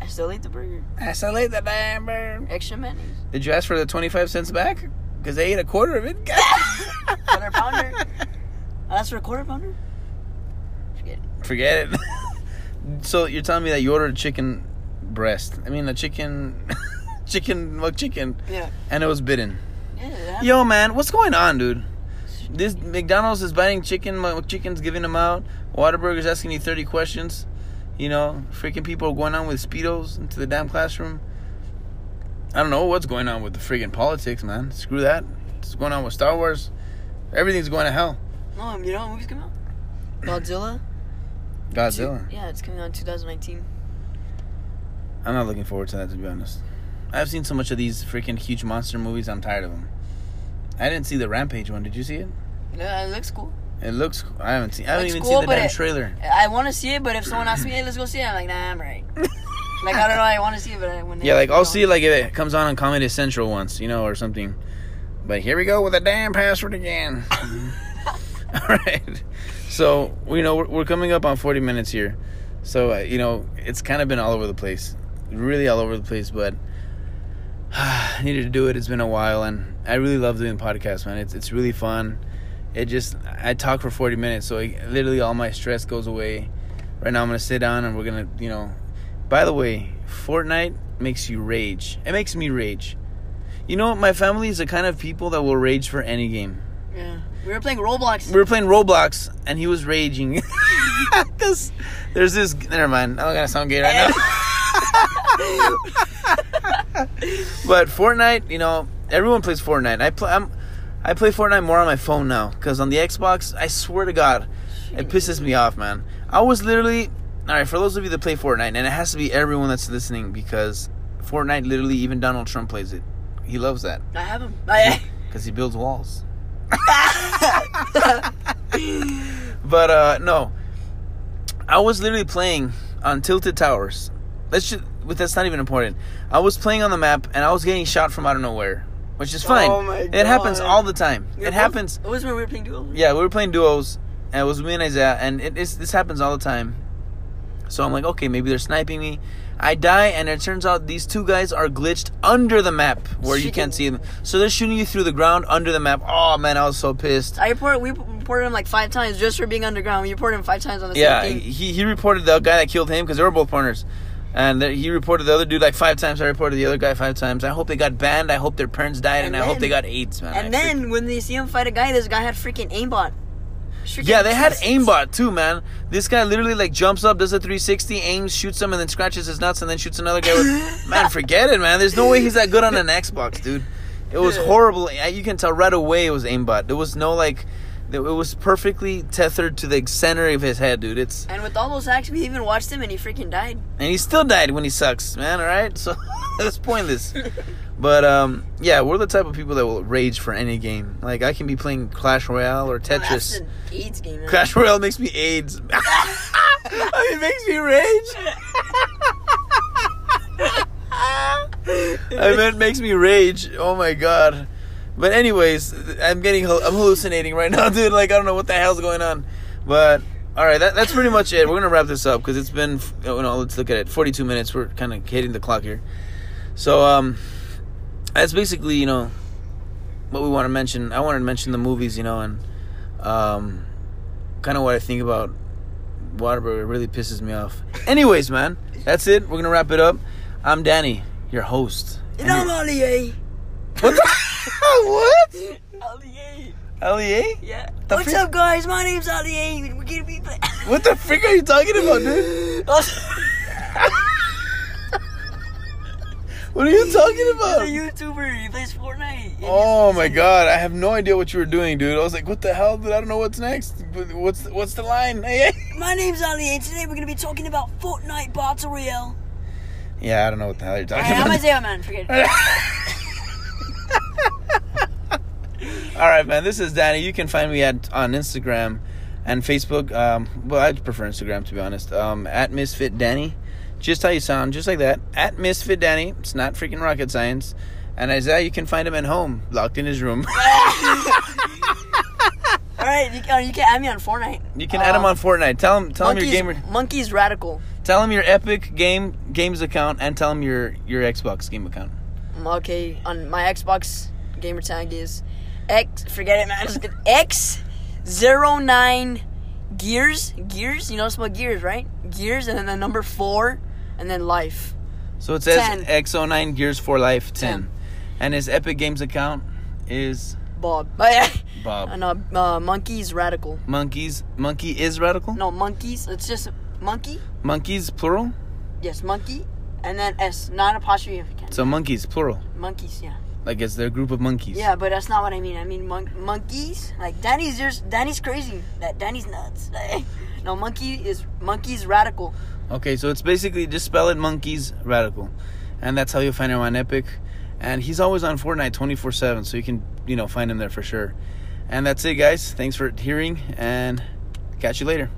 [SPEAKER 2] I still ate the burger.
[SPEAKER 1] I still ate the damn burger.
[SPEAKER 2] Extra mayonnaise.
[SPEAKER 1] Did you ask for the 25 cents back? Because they ate a quarter of it. [laughs]
[SPEAKER 2] Quarter pounder. [laughs] Oh, that's for a quarter pounder. Forget it.
[SPEAKER 1] Forget it. so you're telling me that you ordered a chicken breast. I mean, a chicken. chicken McChicken,
[SPEAKER 2] Yeah.
[SPEAKER 1] and it was bitten.
[SPEAKER 2] Yeah.
[SPEAKER 1] Yo, man, what's going on, dude? This McDonald's is biting chicken. McChicken's giving them out. Whataburger's asking you thirty questions. You know, freaking people are going on with speedos into the damn classroom. I don't know what's going on with the freaking politics, man. Screw that. What's going on with Star Wars? Everything's going to hell.
[SPEAKER 2] No, you know what movie's coming out? [clears throat] Godzilla.
[SPEAKER 1] Godzilla.
[SPEAKER 2] Yeah, it's coming out in 2019.
[SPEAKER 1] I'm not looking forward to that, to be honest. I've seen so much of these freaking huge monster movies. I'm tired of them. I didn't see the Rampage one. Did you see it?
[SPEAKER 2] Yeah, it looks cool.
[SPEAKER 1] It looks. I haven't seen. I haven't even
[SPEAKER 2] cool,
[SPEAKER 1] seen the damn
[SPEAKER 2] it-
[SPEAKER 1] trailer.
[SPEAKER 2] I want to see it, but if someone asks me, "Hey, let's go see it," I'm like, "Nah, I'm right." [laughs] like I don't know, I want to see it, but I, when they
[SPEAKER 1] Yeah, like I'll see it like if it comes on on Comedy Central once, you know, or something. But here we go with a damn password again. [laughs] [laughs] All right. So you know we're, we're coming up on 40 minutes here, so uh, you know it's kind of been all over the place, really all over the place. But I [sighs] needed to do it. It's been a while, and I really love doing podcasts, man. It's it's really fun. It just I talk for 40 minutes, so it, literally all my stress goes away. Right now I'm gonna sit down and we're gonna, you know. By the way, Fortnite makes you rage. It makes me rage. You know, my family is the kind of people that will rage for any game.
[SPEAKER 2] Yeah, we were playing Roblox.
[SPEAKER 1] We were playing Roblox and he was raging. [laughs] Cause there's this. Never mind. I don't gotta sound gay right now. [laughs] [laughs] but Fortnite, you know, everyone plays Fortnite. I play. I'm, I play Fortnite more on my phone now. Cause on the Xbox, I swear to God, it pisses me off, man. I was literally. All right, for those of you that play Fortnite, and it has to be everyone that's listening because Fortnite, literally, even Donald Trump plays it. He loves that
[SPEAKER 2] I have him.
[SPEAKER 1] Because he builds walls. [laughs] [laughs] but uh no, I was literally playing on Tilted Towers. Let's just, but that's not even important. I was playing on the map and I was getting shot from out of nowhere, which is fine.
[SPEAKER 2] Oh my God.
[SPEAKER 1] It happens all the time. It happens.
[SPEAKER 2] It was when we were playing duels.
[SPEAKER 1] Yeah, we were playing duos, and it was me and Isaiah, and it, it's, this happens all the time. So I'm like, okay, maybe they're sniping me. I die, and it turns out these two guys are glitched under the map where you
[SPEAKER 2] Shooting-
[SPEAKER 1] can't see them. So they're shooting you through the ground under the map. Oh man, I was so pissed.
[SPEAKER 2] I reported. We reported him like five times just for being underground. We reported him five times on the
[SPEAKER 1] Yeah,
[SPEAKER 2] same thing.
[SPEAKER 1] he he reported the guy that killed him because they were both partners, and he reported the other dude like five times. I reported the other guy five times. I hope they got banned. I hope their parents died, and,
[SPEAKER 2] And
[SPEAKER 1] I hope they got AIDS, man.
[SPEAKER 2] And
[SPEAKER 1] I
[SPEAKER 2] then when they see him fight a guy, this guy had freaking aimbot. Freaking
[SPEAKER 1] Yeah, they had aimbot too, man. This guy literally like jumps up, does a 360, aims, shoots him, and then scratches his nuts, and then shoots another guy. With [laughs] man, forget it, man. There's no way he's that good on an Xbox, dude. It was [laughs] horrible. You can tell right away it was aimbot. There was no like, it was perfectly tethered to the center of his head, dude. It's
[SPEAKER 2] And with all those hacks, we even watched him, and he freaking died.
[SPEAKER 1] and he still died when he sucks, man. All right, so [laughs] that's pointless. But um, yeah, we're the type of people that will rage for any game. Like I can be playing Clash Royale or Tetris.
[SPEAKER 2] an AIDS game. man.
[SPEAKER 1] Clash Royale makes me AIDS. [laughs] It makes me rage. [laughs] I meant makes me rage. Oh my god. But anyways, I'm getting I'm hallucinating right now, [laughs] dude. Like I don't know what the hell's going on. But all right, that, that's pretty much it. We're gonna wrap this up because it's been oh no, let's look at it. 42 minutes. We're kind of hitting the clock here. So um, that's basically you know what we want to mention. I wanted to mention the movies, you know, and um, kind of what I think about Whataburger It really pisses me off. Anyways, man, that's it. We're gonna wrap it up. I'm Danny, your host.
[SPEAKER 2] And I'm Ollie.
[SPEAKER 1] What? The, Oh, what?
[SPEAKER 2] Ollie.
[SPEAKER 1] Lea?
[SPEAKER 2] Yeah.
[SPEAKER 1] The
[SPEAKER 2] What's
[SPEAKER 1] freak-
[SPEAKER 2] up, guys? My name's Ollie. We're gonna be. [laughs]
[SPEAKER 1] What the frick are you talking about, dude? [laughs] What are you talking
[SPEAKER 2] He's a? YouTuber. He plays Fortnite.
[SPEAKER 1] Oh my god, I have no idea what you were doing, dude. I was like, what the hell, dude? I don't know what's next. But What's what's the line? [laughs]
[SPEAKER 2] My name's Ali, and today we're gonna be talking about Fortnite Battle Royale.
[SPEAKER 1] Yeah, I don't know what the hell you're talking
[SPEAKER 2] Alright, I'm
[SPEAKER 1] about.
[SPEAKER 2] Isaiah, man. Forget it. [laughs]
[SPEAKER 1] All right, man. This is Danny. You can find me at on Instagram and Facebook. Um, well, I prefer Instagram to be honest. Um, at Misfit Danny, just how you sound, just like that. At Misfit Danny. It's not freaking rocket science. And Isaiah, you can find him at home, locked in his room. [laughs]
[SPEAKER 2] Alright, you, can- you can add me on Fortnite.
[SPEAKER 1] You can add him on Fortnite. Tell him, tell him your gamer,
[SPEAKER 2] Monkey's Radical.
[SPEAKER 1] tell him your Epic Game Games account, and tell him your your Xbox game account.
[SPEAKER 2] Um, Okay, on my Xbox gamer tag is X. Forget it, man. Just X zero nine gears. Gears. You know spell gears, right? Gears, and then the number four, and then life.
[SPEAKER 1] So it says
[SPEAKER 2] 10.
[SPEAKER 1] X09 Gears for Life 10.
[SPEAKER 2] 10.
[SPEAKER 1] And his Epic Games account is
[SPEAKER 2] Bob. [laughs]
[SPEAKER 1] Bob.
[SPEAKER 2] And uh, uh, monkeys radical.
[SPEAKER 1] Monkeys. Monkey is radical?
[SPEAKER 2] No, monkeys. It's just monkey.
[SPEAKER 1] Monkeys plural?
[SPEAKER 2] Yes, monkey. And then S, not apostrophe if you can.
[SPEAKER 1] So monkeys plural.
[SPEAKER 2] monkeys, yeah.
[SPEAKER 1] Like it's their group of monkeys.
[SPEAKER 2] Yeah, but that's not what I mean. I mean mon- monkeys. Like Danny's just Danny's crazy. That Danny's nuts. [laughs] No, monkey is monkeys radical.
[SPEAKER 1] Okay, so it's basically just spell it monkeys radical, and that's how you find him on Epic. And he's always on Fortnite 24 seven, so you can you know find him there for sure. And that's it, guys. Thanks for hearing, and catch you later.